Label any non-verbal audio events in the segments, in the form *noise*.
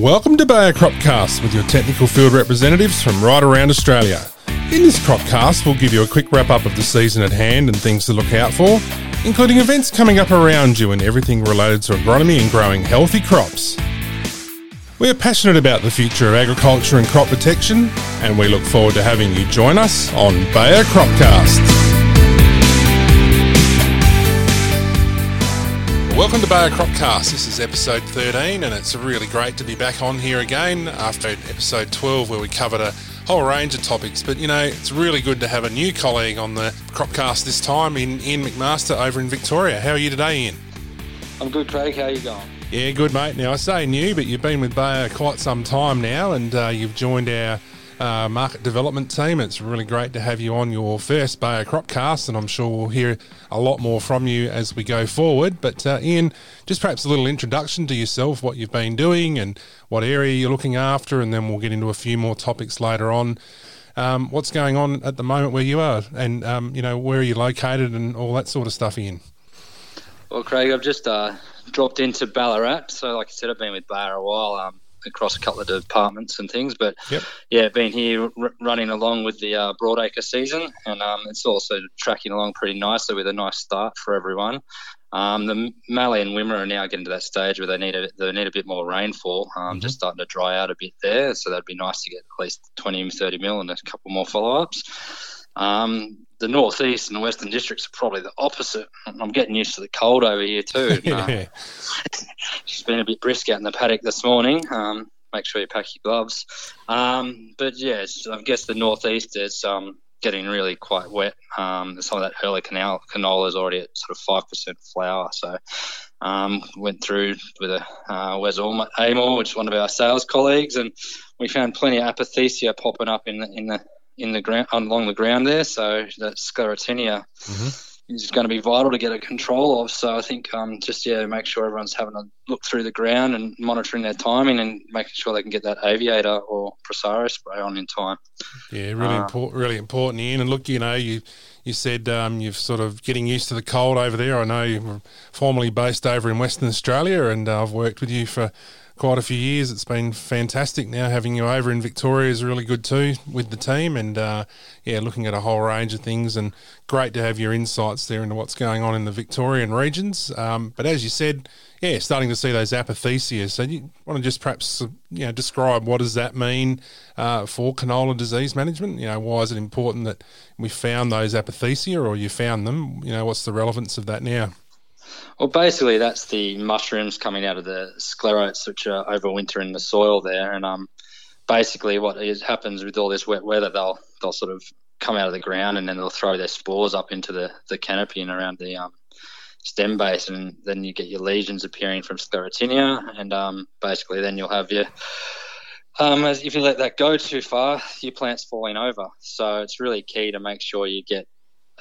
Welcome to Bayer Cropcast with your technical field representatives from right around Australia. In this Cropcast, we'll give you a quick wrap up of the season at hand and things to look out for, including events coming up around you and everything related to agronomy and growing healthy crops. We are passionate about the future of agriculture and crop protection, and we look forward to having you join us on Bayer Cropcast. Welcome to Bayer Cropcast. This is episode 13, and it's really great to be back on here again after episode 12, where we covered a whole range of topics. But you know, it's really good to have a new colleague on the Cropcast this time in Ian McMaster over in Victoria. How are you today, Ian? I'm good, Craig. How are you going? Yeah, good, mate. Now, I say new, but you've been with Bayer quite some time now, and uh, you've joined our uh, market development team. It's really great to have you on your first Bayer Cropcast, and I'm sure we'll hear a lot more from you as we go forward. But uh, Ian, just perhaps a little introduction to yourself, what you've been doing, and what area you're looking after, and then we'll get into a few more topics later on. Um, what's going on at the moment where you are, and um, you know where are you located, and all that sort of stuff, Ian. Well, Craig, I've just uh, dropped into Ballarat. So, like I said, I've been with Bayer a while. Um, across a couple of departments and things. But yep. yeah, been here r- running along with the uh, Broadacre season, and um, it's also tracking along pretty nicely with a nice start for everyone. Um, the Mallee and Wimmera are now getting to that stage where they need a they need a bit more rainfall. Um, mm-hmm. Just starting to dry out a bit there, so that'd be nice to get at least 20, 30 mil and a couple more follow ups. Um, the northeast and the western districts are probably the opposite. I'm getting used to the cold over here too. *laughs* yeah. It's been a bit brisk out in the paddock this morning. Um, make sure you pack your gloves. Um, but yeah, I guess the northeast is um, getting really quite wet. Um, some of that early canal, canola is already at sort of five percent flower. So um, went through with a uh, Wes Amor, which is one of our sales colleagues, and we found plenty of apothecia popping up in the in the in the ground along the ground there. So that sclerotinia mm-hmm. is going to be vital to get a control of. So I think um, just yeah, make sure everyone's having a look through the ground and monitoring their timing and making sure they can get that aviator or Prosaro spray on in time. Yeah, really uh, important. Really important, Ian. And look, you know, you you said um, you're sort of getting used to the cold over there. I know you were formerly based over in Western Australia, and uh, I've worked with you for quite a few years. It's been fantastic. Now having you over in Victoria is really good too with the team, and uh, yeah, looking at a whole range of things. And great to have your insights there into what's going on in the Victorian regions. Um, but as you said, yeah, starting to see those apothecias. So you want to just perhaps you know describe what does that mean uh, for canola disease management? You know, why is it important that we found those apothecia, or you found them? You know, what's the relevance of that now? Well, basically, that's the mushrooms coming out of the sclerotes, which are overwinter in the soil there. And um, basically, what is, happens with all this wet weather, they'll they'll sort of come out of the ground and then they'll throw their spores up into the, the canopy and around the um, stem base, and then you get your lesions appearing from sclerotinia, and um, basically, then you'll have your um, if you let that go too far, your plant's falling over. So it's really key to make sure you get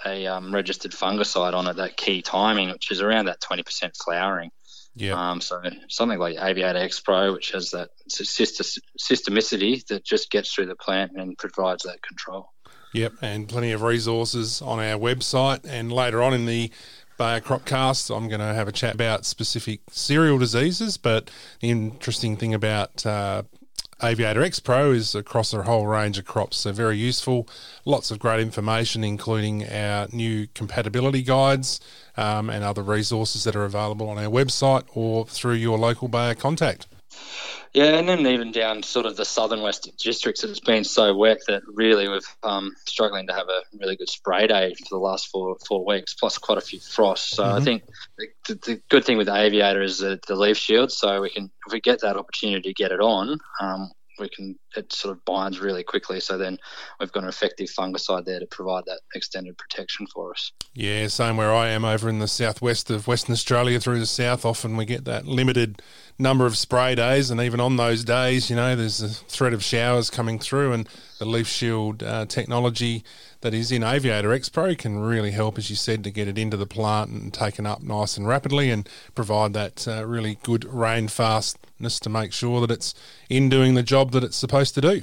a um, registered fungicide on at that key timing, which is around that 20% flowering. Yeah. Um, so something like Aviator X Pro, which has that systemicity that just gets through the plant and provides that control. Yep, and plenty of resources on our website. And later on in the Bayer Cropcast, I'm going to have a chat about specific cereal diseases. But the interesting thing about uh, Aviator X Pro is across a whole range of crops, so very useful. Lots of great information, including our new compatibility guides um, and other resources that are available on our website or through your local Bayer contact. Yeah, and then even down sort of the southern west districts, it's been so wet that really we've um, struggling to have a really good spray day for the last four four weeks, plus quite a few frosts. So mm-hmm. I think the, the, good thing with the aviator is the, the leaf shield. So we can if we get that opportunity to get it on, um, we can it sort of binds really quickly. So then we've got an effective fungicide there to provide that extended protection for us. Yeah, same where I am over in the southwest of Western Australia through the south. Often we get that limited number of spray days, and even on those days, you know, there's a threat of showers coming through, and the leaf shield uh, technology that is in Aviator X Pro can really help, as you said, to get it into the plant and taken up nice and rapidly, and provide that uh, really good rain fastness to make sure that it's in doing the job that it's supposed to do.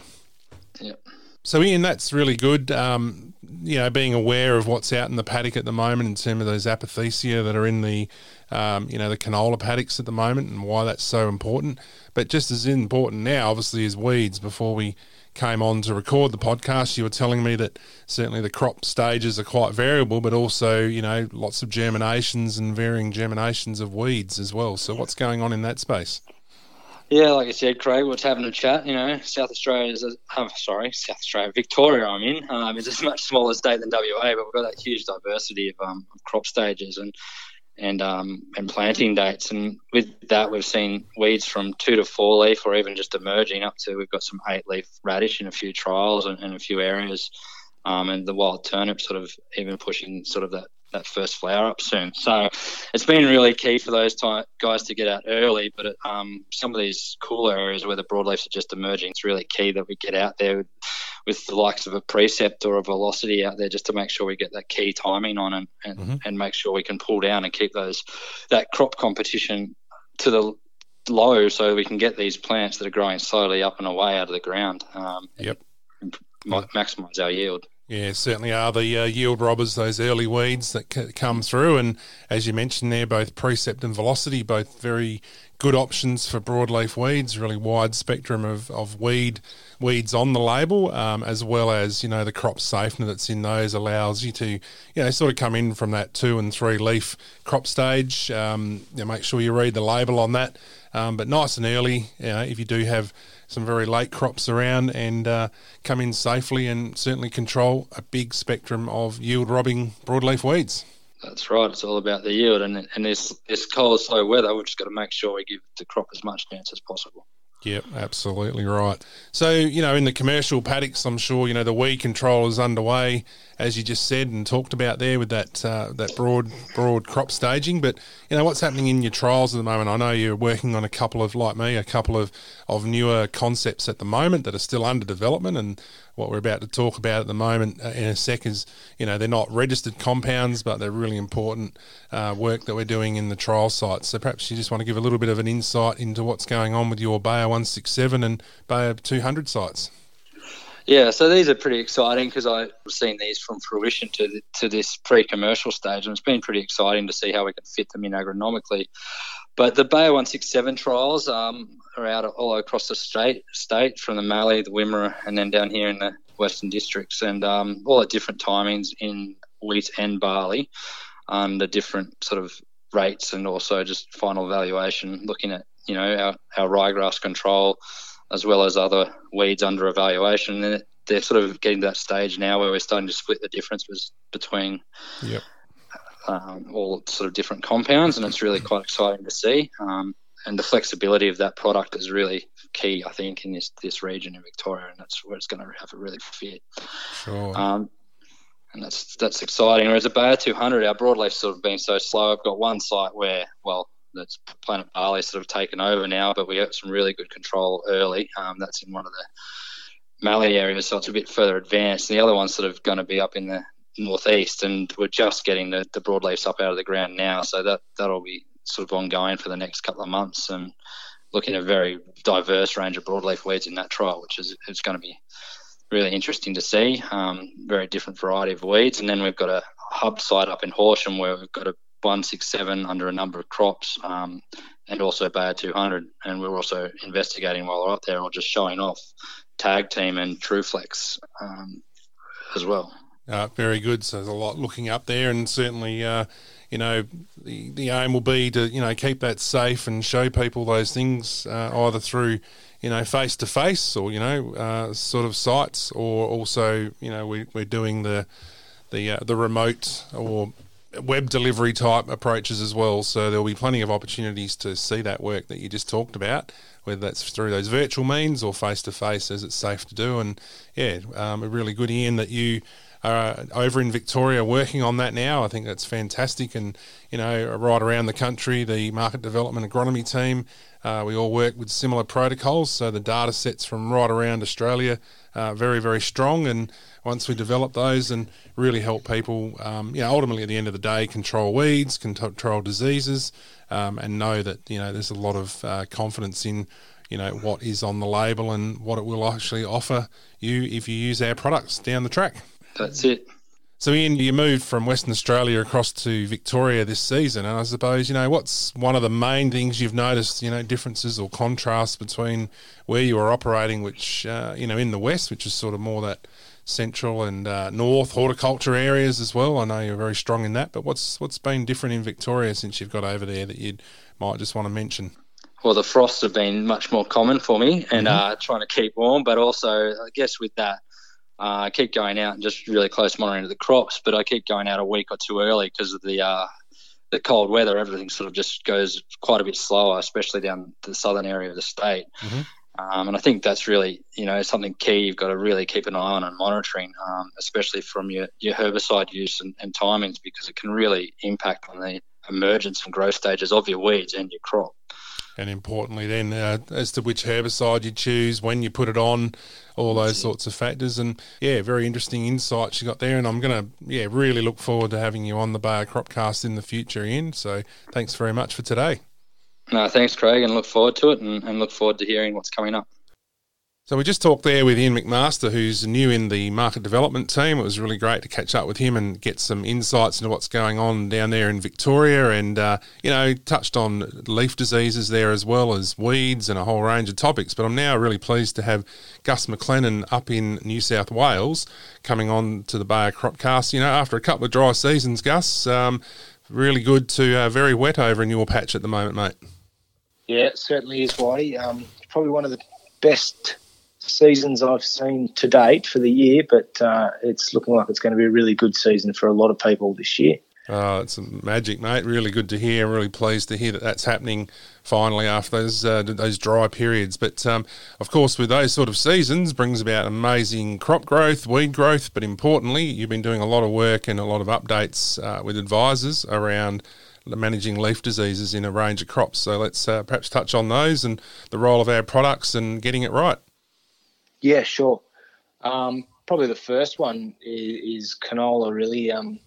Yep. So, Ian, that's really good. Um, you know, being aware of what's out in the paddock at the moment in terms of those apothecia that are in the, um, you know, the canola paddocks at the moment and why that's so important. But just as important now, obviously, is weeds. Before we came on to record the podcast, you were telling me that certainly the crop stages are quite variable, but also, you know, lots of germinations and varying germinations of weeds as well. So, what's going on in that space? Yeah, like I said, Craig, we're having a chat. You know, South Australia is, a, I'm sorry, South Australia, Victoria. I'm in. Um, is a much smaller state than WA, but we've got that huge diversity of, um, of crop stages and and um, and planting dates. And with that, we've seen weeds from two to four leaf, or even just emerging up to we've got some eight leaf radish in a few trials and, and a few areas. Um, and the wild turnip sort of even pushing sort of that that first flower up soon. So it's been really key for those ty- guys to get out early. But it, um, some of these cool areas where the broadleafs are just emerging, it's really key that we get out there with, with, the likes of a precept or a velocity out there just to make sure we get that key timing on and, and, mm-hmm. and make sure we can pull down and keep those that crop competition to the low so we can get these plants that are growing slowly up and away out of the ground. Um, yep. maximize our yield. Yeah, certainly are the uh, yield robbers, those early weeds that c- come through. And as you mentioned there, both Precept and Velocity, both very good options for broadleaf weeds, really wide spectrum of, of weed weeds on the label, um, as well as, you know, the crop safener that's in those allows you to, you know, sort of come in from that two and three leaf crop stage. Um, you know, make sure you read the label on that. Um, but nice and early, you know, if you do have some very late crops around and uh, come in safely and certainly control a big spectrum of yield robbing broadleaf weeds. That's right. It's all about the yield, and and this this cold, slow weather, we've just got to make sure we give the crop as much chance as possible. Yep, absolutely right. So, you know, in the commercial paddocks, I'm sure, you know, the weed control is underway, as you just said and talked about there with that uh, that broad broad crop staging. But, you know, what's happening in your trials at the moment? I know you're working on a couple of, like me, a couple of, of newer concepts at the moment that are still under development. And what we're about to talk about at the moment uh, in a sec is, you know, they're not registered compounds, but they're really important uh, work that we're doing in the trial sites. So perhaps you just want to give a little bit of an insight into what's going on with your Bayer 167 and Bayer 200 sites. Yeah, so these are pretty exciting because I've seen these from fruition to the, to this pre-commercial stage, and it's been pretty exciting to see how we can fit them in agronomically. But the Bayer 167 trials um, are out all across the state, state from the Mallee, the Wimmera, and then down here in the Western Districts, and um, all at different timings in wheat and barley, um, the different sort of rates, and also just final evaluation, looking at you know our, our ryegrass control as well as other weeds under evaluation. And they're sort of getting to that stage now where we're starting to split the differences between yep. um, all sort of different compounds, and it's really quite exciting to see. Um, and the flexibility of that product is really key, I think, in this this region in Victoria, and that's where it's going to have a really fit. Sure. Um, and that's that's exciting. Whereas a Bayer 200, our broadleaf sort of being so slow. I've got one site where, well, that's Planet Barley sort of taken over now, but we got some really good control early. Um, that's in one of the Mallee areas, so it's a bit further advanced. And the other one's sort of going to be up in the northeast, and we're just getting the, the broadleafs up out of the ground now, so that that'll be sort of ongoing for the next couple of months, and looking at a very diverse range of broadleaf weeds in that trial, which is it's going to be really interesting to see. Um, very different variety of weeds, and then we've got a hub site up in Horsham where we've got a 167 under a number of crops um, and also Bayer 200. And we're also investigating while we're up there or just showing off Tag Team and TruFlex um, as well. Uh, very good. So there's a lot looking up there, and certainly, uh, you know, the, the aim will be to you know keep that safe and show people those things uh, either through you know face to face or you know uh, sort of sites, or also you know we, we're doing the the uh, the remote or web delivery type approaches as well. So there'll be plenty of opportunities to see that work that you just talked about, whether that's through those virtual means or face to face, as it's safe to do. And yeah, um, a really good Ian that you are over in Victoria working on that now. I think that's fantastic. And you know, right around the country, the market development agronomy team. Uh, we all work with similar protocols, so the data sets from right around Australia are very, very strong. And once we develop those and really help people, um, you know, ultimately at the end of the day, control weeds, control diseases, um, and know that you know there's a lot of uh, confidence in you know what is on the label and what it will actually offer you if you use our products down the track. That's it. So, Ian, you moved from Western Australia across to Victoria this season, and I suppose you know what's one of the main things you've noticed, you know, differences or contrasts between where you were operating, which uh, you know in the west, which is sort of more that central and uh, north horticulture areas as well. I know you're very strong in that, but what's what's been different in Victoria since you've got over there that you might just want to mention? Well, the frosts have been much more common for me, and mm-hmm. uh, trying to keep warm, but also I guess with that I keep going out and just really close monitoring of the crops, but I keep going out a week or two early because of the uh, the cold weather. Everything sort of just goes quite a bit slower, especially down the southern area of the state. Mm-hmm. Um, and I think that's really, you know, something key you've got to really keep an eye on and monitoring, um, especially from your, your herbicide use and, and timings, because it can really impact on the emergence and growth stages of your weeds and your crop and importantly, then uh, as to which herbicide you choose, when you put it on, all those sorts of factors. And yeah, very interesting insights you got there. And I'm going to yeah really look forward to having you on the Bayer Cropcast in the future, Ian. So thanks very much for today. No, thanks, Craig, and look forward to it, and, and look forward to hearing what's coming up. So we just talked there with Ian McMaster, who's new in the market development team. It was really great to catch up with him and get some insights into what's going on down there in Victoria, and uh, you know touched on leaf diseases there as well as weeds and a whole range of topics. But I'm now really pleased to have Gus McLennan up in New South Wales coming on to the Bayer Cropcast. You know, after a couple of dry seasons, Gus, um, really good to uh, very wet over in your patch at the moment, mate. Yeah, it certainly is, Whitey. Um, probably one of the best seasons I've seen to date for the year, but uh, it's looking like it's going to be a really good season for a lot of people this year. Oh, it's magic, mate. Really good to hear. Really pleased to hear that that's happening finally after those uh, those dry periods. But um, of course, with those sort of seasons, brings about amazing crop growth, weed growth. But importantly, you've been doing a lot of work and a lot of updates uh, with advisors around managing leaf diseases in a range of crops. So let's uh, perhaps touch on those and the role of our products and getting it right. Yeah, sure. Um, probably the first one is, is canola, really. Um,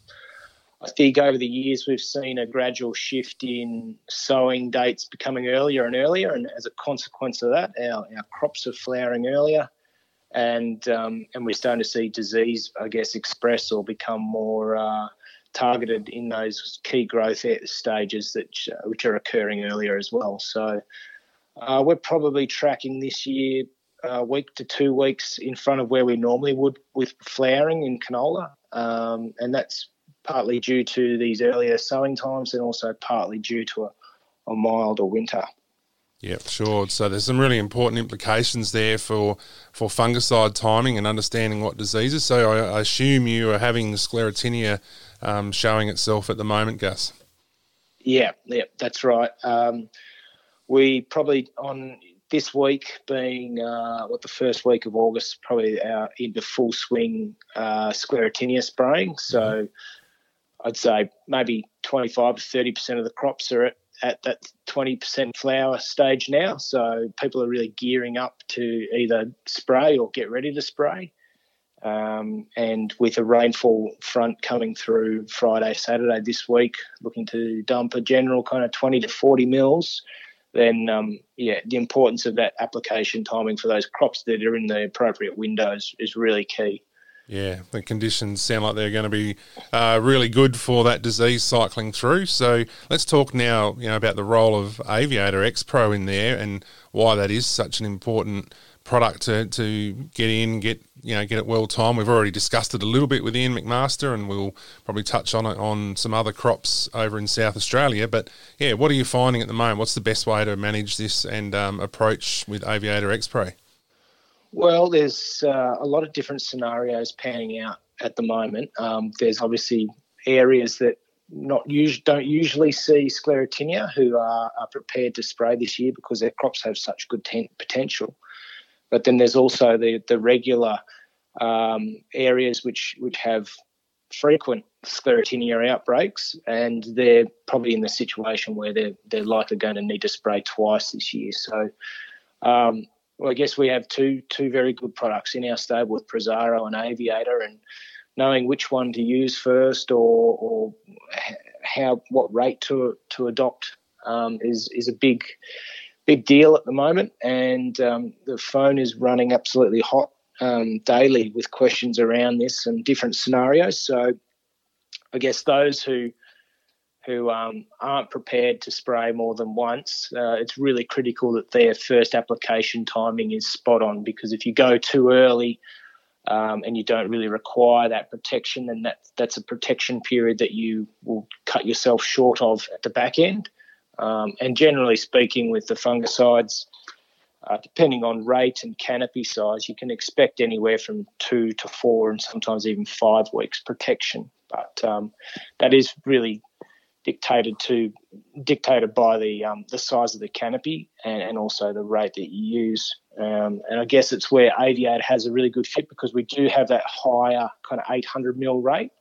I think over the years we've seen a gradual shift in sowing dates becoming earlier and earlier, and as a consequence of that, our, our crops are flowering earlier, and um, and we're starting to see disease, I guess, express or become more uh, targeted in those key growth stages that which are occurring earlier as well. So uh, we're probably tracking this year a week to two weeks in front of where we normally would with flowering in canola, um, and that's partly due to these earlier sowing times and also partly due to a, a milder winter. Yeah, sure. So there's some really important implications there for for fungicide timing and understanding what diseases. So I, I assume you are having sclerotinia um, showing itself at the moment, Gus. Yeah, yeah, that's right. Um, we probably on this week being uh, what the first week of August, probably our into full swing uh, sclerotinia spraying. So mm-hmm. I'd say maybe 25 to 30 percent of the crops are at, at that 20 percent flower stage now. So people are really gearing up to either spray or get ready to spray. Um, and with a rainfall front coming through Friday, Saturday this week, looking to dump a general kind of 20 to 40 mils then um, yeah, the importance of that application timing for those crops that are in the appropriate windows is really key. Yeah, the conditions sound like they're going to be uh, really good for that disease cycling through. So let's talk now, you know, about the role of Aviator X Pro in there and why that is such an important product to, to get in, get you know, get it well timed. We've already discussed it a little bit with Ian McMaster, and we'll probably touch on it on some other crops over in South Australia. But yeah, what are you finding at the moment? What's the best way to manage this and um, approach with Aviator X Pro? Well, there's uh, a lot of different scenarios panning out at the moment. Um, there's obviously areas that not us- don't usually see sclerotinia who are, are, prepared to spray this year because their crops have such good ten- potential. But then there's also the the regular um, areas which which have frequent sclerotinia outbreaks, and they're probably in the situation where they're they're likely going to need to spray twice this year. So, um, well, I guess we have two two very good products in our stable with Prosaro and Aviator, and knowing which one to use first or or how what rate to to adopt um, is is a big big deal at the moment, and um, the phone is running absolutely hot um, daily with questions around this and different scenarios. So, I guess those who who um, aren't prepared to spray more than once, uh, it's really critical that their first application timing is spot on because if you go too early um, and you don't really require that protection, then that, that's a protection period that you will cut yourself short of at the back end. Um, and generally speaking, with the fungicides, uh, depending on rate and canopy size, you can expect anywhere from two to four and sometimes even five weeks protection. But um, that is really dictated to dictated by the um, the size of the canopy and, and also the rate that you use. Um, and I guess it's where Aviator has a really good fit because we do have that higher kind of 800 mil rate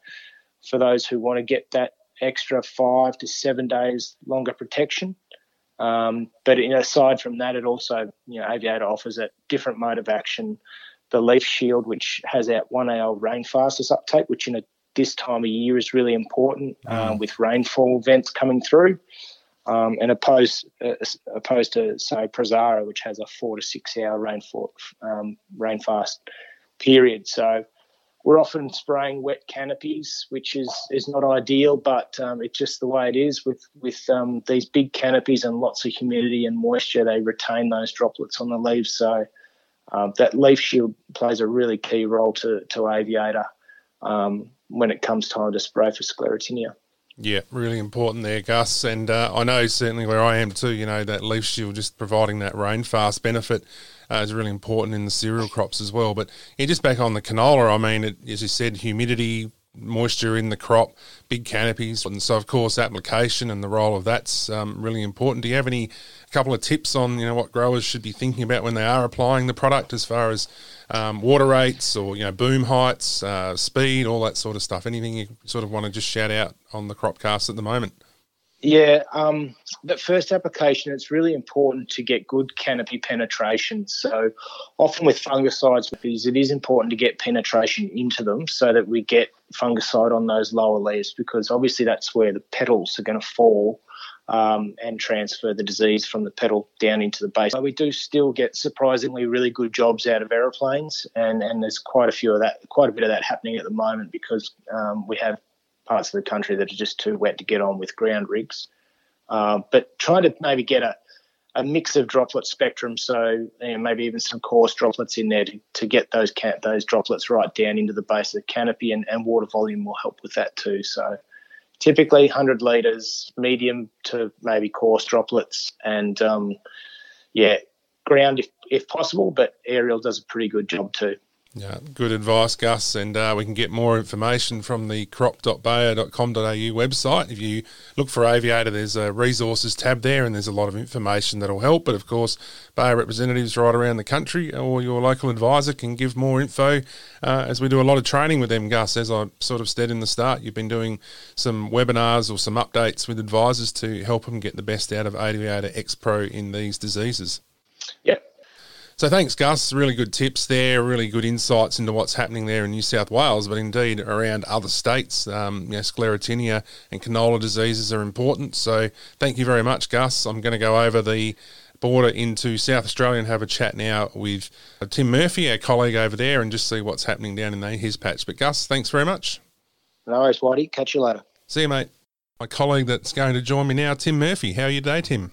for those who want to get that extra five to seven days longer protection. Um, but you know, aside from that, it also you know Aviator offers a different mode of action. The Leaf Shield, which has our 1AL rainfastest uptake, which in a this time of year is really important um, mm. with rainfall events coming through, um, and opposed uh, opposed to say Prosaro, which has a four to six hour rainfall um, rainfast period. So we're often spraying wet canopies, which is is not ideal, but um, it's just the way it is with with um, these big canopies and lots of humidity and moisture. They retain those droplets on the leaves, so. Um, that leaf shield plays a really key role to, to aviator um, when it comes time to spray for sclerotinia. Yeah, really important there, Gus. And uh, I know certainly where I am too, you know, that leaf shield just providing that rain fast benefit uh, is really important in the cereal crops as well. But yeah, just back on the canola, I mean, it, as you said, humidity, moisture in the crop, big canopies, and so of course application and the role of that's um, really important. Do you have any couple of tips on you know what growers should be thinking about when they are applying the product as far as um, water rates or you know boom heights, uh, speed, all that sort of stuff? Anything you sort of want to just shout out on the cropcast at the moment? Yeah, um, first application, it's really important to get good canopy penetration. So, often with fungicides, it is important to get penetration into them so that we get fungicide on those lower leaves because obviously that's where the petals are going to fall um, and transfer the disease from the petal down into the base. We do still get surprisingly really good jobs out of aeroplanes, and, and there's quite a few of that, quite a bit of that happening at the moment because um, we have parts of the country that are just too wet to get on with ground rigs. Uh, but trying to maybe get a, a mix of droplet spectrum, so you know, maybe even some coarse droplets in there to, to get those ca- those droplets right down into the base of the canopy, and, and water volume will help with that too. So typically 100 litres, medium to maybe coarse droplets, and um, yeah, ground if, if possible, but aerial does a pretty good job too. Yeah, good advice, Gus. And uh, we can get more information from the crop.bayer.com.au website. If you look for Aviator, there's a resources tab there, and there's a lot of information that'll help. But of course, Bayer representatives right around the country or your local advisor can give more info uh, as we do a lot of training with them, Gus. As I sort of said in the start, you've been doing some webinars or some updates with advisors to help them get the best out of Aviator X Pro in these diseases. Yep, so thanks, Gus. Really good tips there. Really good insights into what's happening there in New South Wales, but indeed around other states. Um, you know, sclerotinia and canola diseases are important. So thank you very much, Gus. I'm going to go over the border into South Australia and have a chat now with uh, Tim Murphy, our colleague over there, and just see what's happening down in his patch. But Gus, thanks very much. No worries, Whitey. Catch you later. See you, mate. My colleague that's going to join me now, Tim Murphy. How are you today, Tim?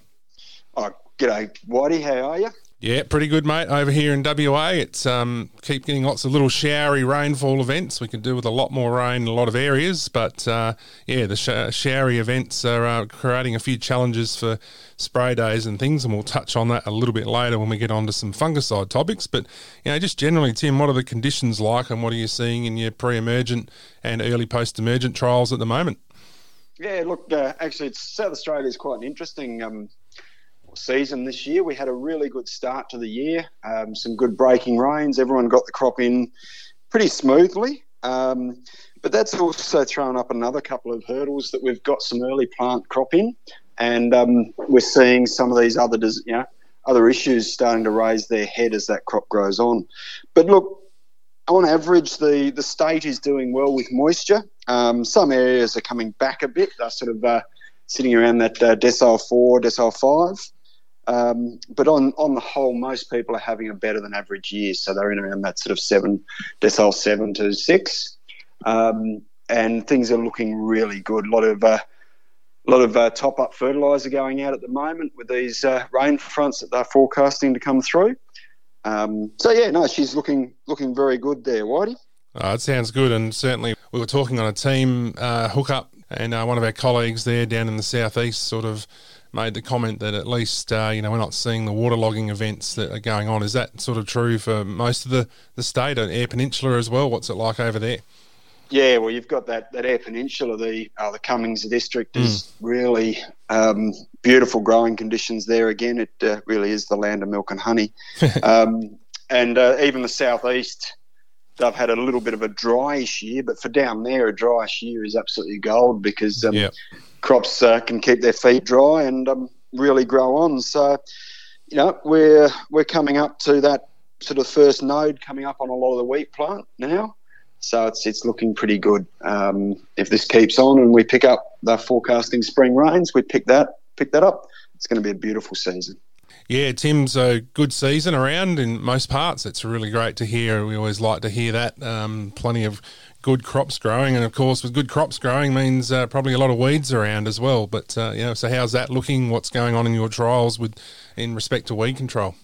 Oh, g'day, Whitey. How are you? Yeah, pretty good, mate. Over here in WA, it's um, keep getting lots of little showery rainfall events. We could do with a lot more rain in a lot of areas, but uh, yeah, the sh- showery events are uh, creating a few challenges for spray days and things, and we'll touch on that a little bit later when we get on to some fungicide topics. But you know, just generally, Tim, what are the conditions like, and what are you seeing in your pre-emergent and early post-emergent trials at the moment? Yeah, look, uh, actually, South Australia is quite an interesting. Um, season this year. We had a really good start to the year, um, some good breaking rains. Everyone got the crop in pretty smoothly. Um, but that's also thrown up another couple of hurdles that we've got some early plant crop in, and um, we're seeing some of these other, you know, other issues starting to raise their head as that crop grows on. But look, on average, the, the state is doing well with moisture. Um, some areas are coming back a bit. They're sort of uh, sitting around that uh, decile four, decile five. Um, but on, on the whole, most people are having a better than average year. So they're in around that sort of seven, decile seven to six. Um, and things are looking really good. A lot of uh, a lot of uh, top up fertiliser going out at the moment with these uh, rain fronts that they're forecasting to come through. Um, so yeah, no, she's looking looking very good there, Whitey. Oh, it sounds good, and certainly we were talking on a team uh, hookup, and uh, one of our colleagues there down in the southeast sort of made the comment that at least uh, you know we're not seeing the waterlogging events that are going on. Is that sort of true for most of the the state and Eyre Peninsula as well? What's it like over there? Yeah, well, you've got that, that Eyre Peninsula, the uh, the Cummins district is mm. really um, beautiful growing conditions there. Again, it uh, really is the land of milk and honey. *laughs* um, and uh, even the southeast, they've had a little bit of a dryish year, but for down there, a dryish year is absolutely gold because um, yep crops uh, can keep their feet dry and um, really grow on. So, you know, we're we're coming up to that sort of first node coming up on a lot of the wheat plant now. So it's it's looking pretty good. Um, if this keeps on and we pick up the forecasting spring rains, we pick that pick that up. It's going to be a beautiful season. Yeah, Tim's a good season around in most parts. It's really great to hear. We always like to hear that. Um, plenty of good crops growing, and of course, with good crops growing means uh, probably a lot of weeds around as well. But uh, you know, so how's that looking? What's going on in your trials with in respect to weed control?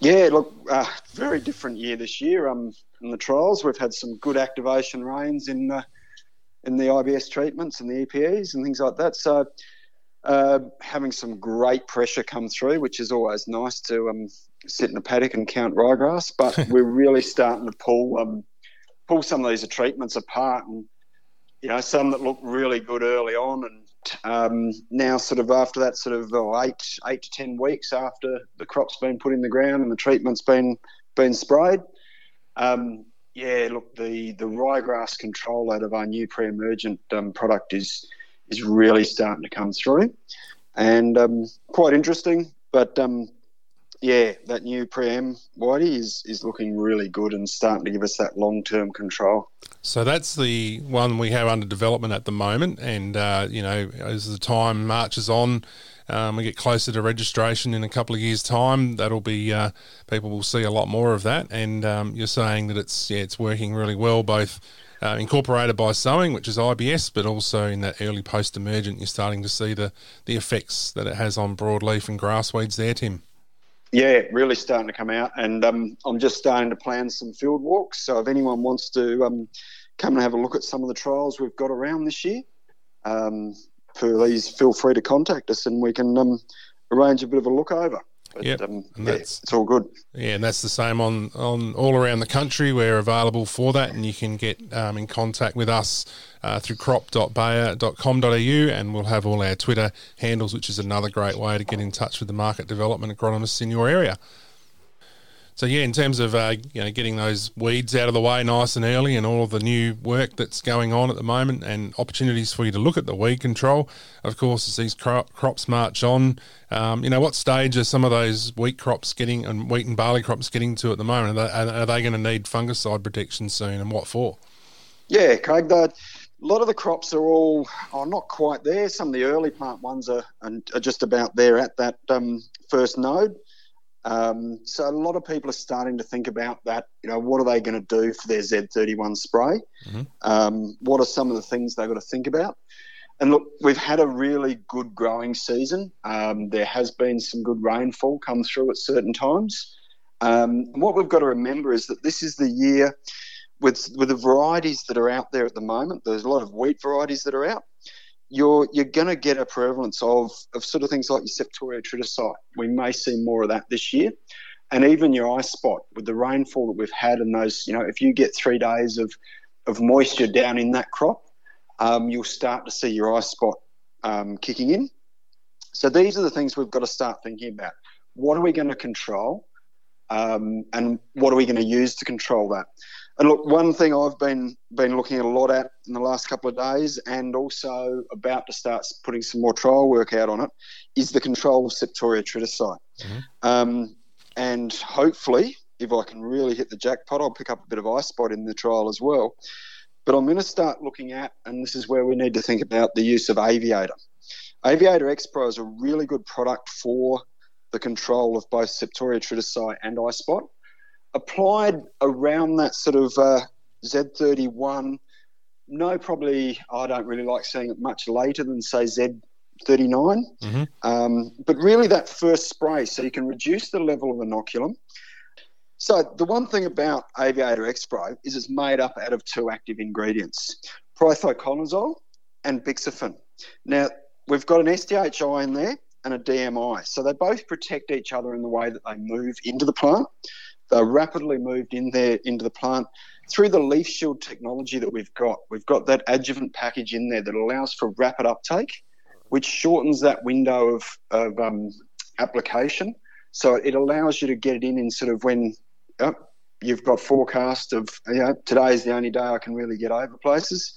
Yeah, look, uh, very different year this year. Um, in the trials, we've had some good activation rains in the in the IBS treatments and the EPEs and things like that. So. Uh, having some great pressure come through, which is always nice to um, sit in a paddock and count ryegrass. But *laughs* we're really starting to pull um, pull some of these treatments apart, and you know some that look really good early on, and um, now sort of after that sort of oh, eight eight to ten weeks after the crop's been put in the ground and the treatment's been been sprayed. Um, yeah, look, the the ryegrass control out of our new pre-emergent um, product is is really starting to come through, and um, quite interesting. But um, yeah, that new Preem Whitey is is looking really good and starting to give us that long term control. So that's the one we have under development at the moment, and uh, you know as the time marches on. Um, we get closer to registration in a couple of years' time. That'll be uh, people will see a lot more of that. And um, you're saying that it's yeah, it's working really well, both uh, incorporated by sowing, which is IBS, but also in that early post-emergent, you're starting to see the the effects that it has on broadleaf and grass weeds there, Tim. Yeah, really starting to come out, and um, I'm just starting to plan some field walks. So if anyone wants to um, come and have a look at some of the trials we've got around this year, um, please feel free to contact us, and we can um, arrange a bit of a look over. But, yep. Um, yeah, it's all good. Yeah, and that's the same on, on all around the country. We're available for that, and you can get um, in contact with us uh, through crop.bayer.com.au, and we'll have all our Twitter handles, which is another great way to get in touch with the market development agronomists in your area. So yeah, in terms of uh, you know getting those weeds out of the way nice and early, and all the new work that's going on at the moment, and opportunities for you to look at the weed control. Of course, as these crop, crops march on, um, you know what stage are some of those wheat crops getting and wheat and barley crops getting to at the moment? Are they, are they going to need fungicide protection soon, and what for? Yeah, Craig. a lot of the crops are all are not quite there. Some of the early plant ones are, are just about there at that um, first node. Um, so a lot of people are starting to think about that. You know, what are they going to do for their Z31 spray? Mm-hmm. Um, what are some of the things they've got to think about? And look, we've had a really good growing season. Um, there has been some good rainfall come through at certain times. Um, what we've got to remember is that this is the year with with the varieties that are out there at the moment. There's a lot of wheat varieties that are out you're you're going to get a prevalence of, of sort of things like your septoria triticite. We may see more of that this year, and even your eye spot with the rainfall that we've had and those. You know, if you get three days of of moisture down in that crop, um, you'll start to see your eye spot um, kicking in. So these are the things we've got to start thinking about. What are we going to control, um, and what are we going to use to control that? And look, one thing I've been been looking a lot at in the last couple of days, and also about to start putting some more trial work out on it, is the control of Septoria triticite. Mm-hmm. Um, and hopefully, if I can really hit the jackpot, I'll pick up a bit of eye spot in the trial as well. But I'm going to start looking at, and this is where we need to think about the use of Aviator. Aviator X Pro is a really good product for the control of both Septoria Triticide and eye spot. Applied around that sort of uh, Z31, no, probably I don't really like seeing it much later than say Z39. Mm-hmm. Um, but really, that first spray, so you can reduce the level of inoculum. So, the one thing about Aviator X Pro is it's made up out of two active ingredients prothioconazole and bixafen. Now, we've got an SDHI in there and a DMI. So, they both protect each other in the way that they move into the plant. They're rapidly moved in there into the plant through the leaf shield technology that we've got, we've got that adjuvant package in there that allows for rapid uptake, which shortens that window of, of um, application. So it allows you to get it in in sort of when oh, you've got forecast of, you know, is the only day I can really get over places.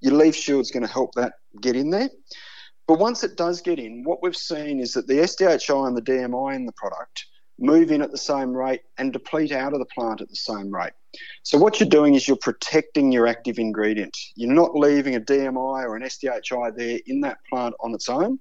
Your leaf shield's going to help that get in there. But once it does get in, what we've seen is that the SDHI and the DMI in the product move in at the same rate and deplete out of the plant at the same rate. So what you're doing is you're protecting your active ingredient. You're not leaving a DMI or an SDHI there in that plant on its own,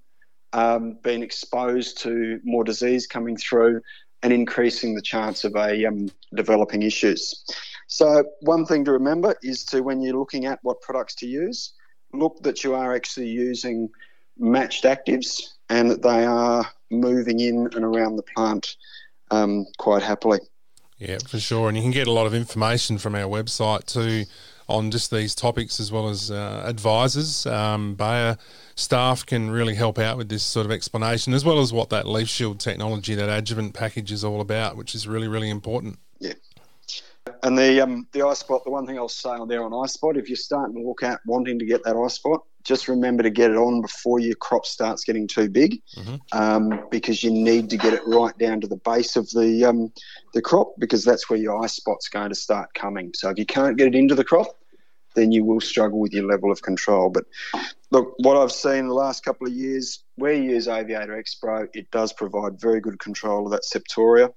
um, being exposed to more disease coming through and increasing the chance of a um, developing issues. So one thing to remember is to when you're looking at what products to use, look that you are actually using matched actives and that they are moving in and around the plant um, quite happily. Yeah, for sure. And you can get a lot of information from our website too on just these topics as well as uh, advisors. Um, Bayer staff can really help out with this sort of explanation as well as what that leaf shield technology, that adjuvant package is all about, which is really, really important. Yeah. And the um, the eye spot, the one thing I'll say on there on eye spot, if you're starting to look at wanting to get that eye spot, just remember to get it on before your crop starts getting too big, mm-hmm. um, because you need to get it right down to the base of the um, the crop, because that's where your eye spot's going to start coming. So if you can't get it into the crop, then you will struggle with your level of control. But look, what I've seen the last couple of years, where you use Aviator X Pro, it does provide very good control of that septoria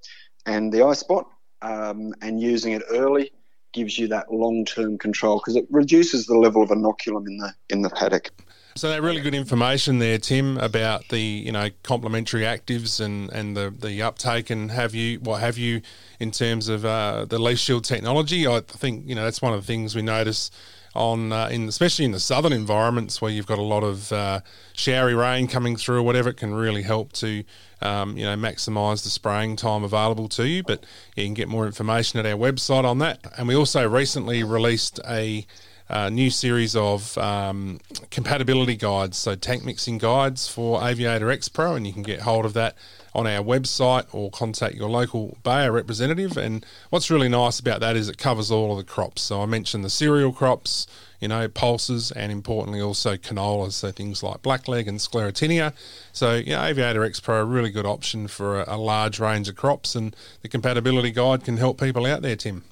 and the eye spot, um, and using it early gives you that long-term control because it reduces the level of inoculum in the in the paddock. So that really good information there, Tim, about the you know complementary actives and, and the, the uptake and have you what have you in terms of uh, the leaf shield technology. I think you know that's one of the things we notice on uh, in especially in the southern environments where you've got a lot of uh, showery rain coming through or whatever. It can really help to um, you know maximise the spraying time available to you. But you can get more information at our website on that. And we also recently released a uh, new series of um, compatibility guides, so tank mixing guides for Aviator X Pro, and you can get hold of that on our website or contact your local Bayer representative. And what's really nice about that is it covers all of the crops. So I mentioned the cereal crops, you know, pulses, and importantly also canola, so things like blackleg and sclerotinia. So, yeah, Aviator X Pro, a really good option for a, a large range of crops, and the compatibility guide can help people out there, Tim.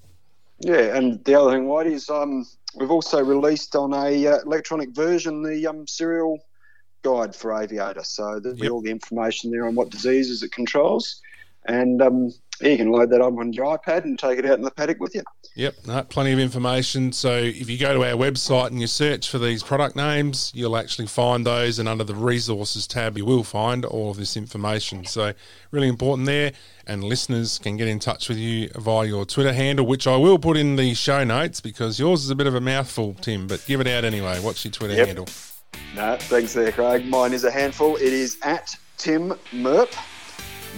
Yeah, and the other thing, White, is um, we've also released on a uh, electronic version the um, cereal guide for aviator. So there'll be yep. all the information there on what diseases it controls, and um, you can load that up on your iPad and take it out in the paddock with you. Yep, no, plenty of information. So if you go to our website and you search for these product names, you'll actually find those, and under the resources tab, you will find all of this information. So really important there. And listeners can get in touch with you via your Twitter handle, which I will put in the show notes because yours is a bit of a mouthful, Tim. But give it out anyway. What's your Twitter yep. handle? No, thanks there, Craig. Mine is a handful. It is at Tim Merp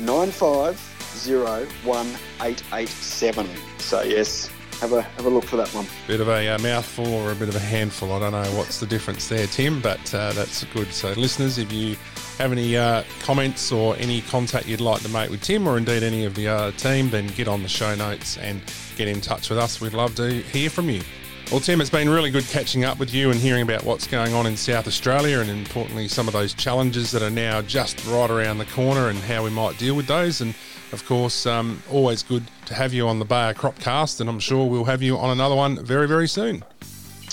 nine five zero one eight eight seven. So yes, have a have a look for that one. Bit of a uh, mouthful or a bit of a handful. I don't know what's the difference there, Tim, but uh, that's good. So listeners, if you have any uh, comments or any contact you'd like to make with Tim or indeed any of the other team, then get on the show notes and get in touch with us. We'd love to hear from you. Well, Tim, it's been really good catching up with you and hearing about what's going on in South Australia and importantly some of those challenges that are now just right around the corner and how we might deal with those. And of course, um, always good to have you on the Bayer Cropcast, and I'm sure we'll have you on another one very, very soon.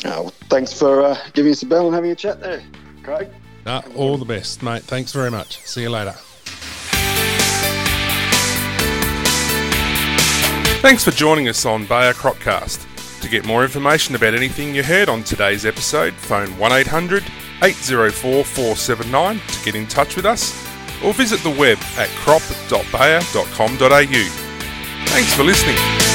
Oh, thanks for uh, giving us a bell and having a chat there, Craig. Uh, all the best, mate. Thanks very much. See you later. Thanks for joining us on Bayer Cropcast. To get more information about anything you heard on today's episode, phone 1800 804 479 to get in touch with us or visit the web at crop.bayer.com.au. Thanks for listening.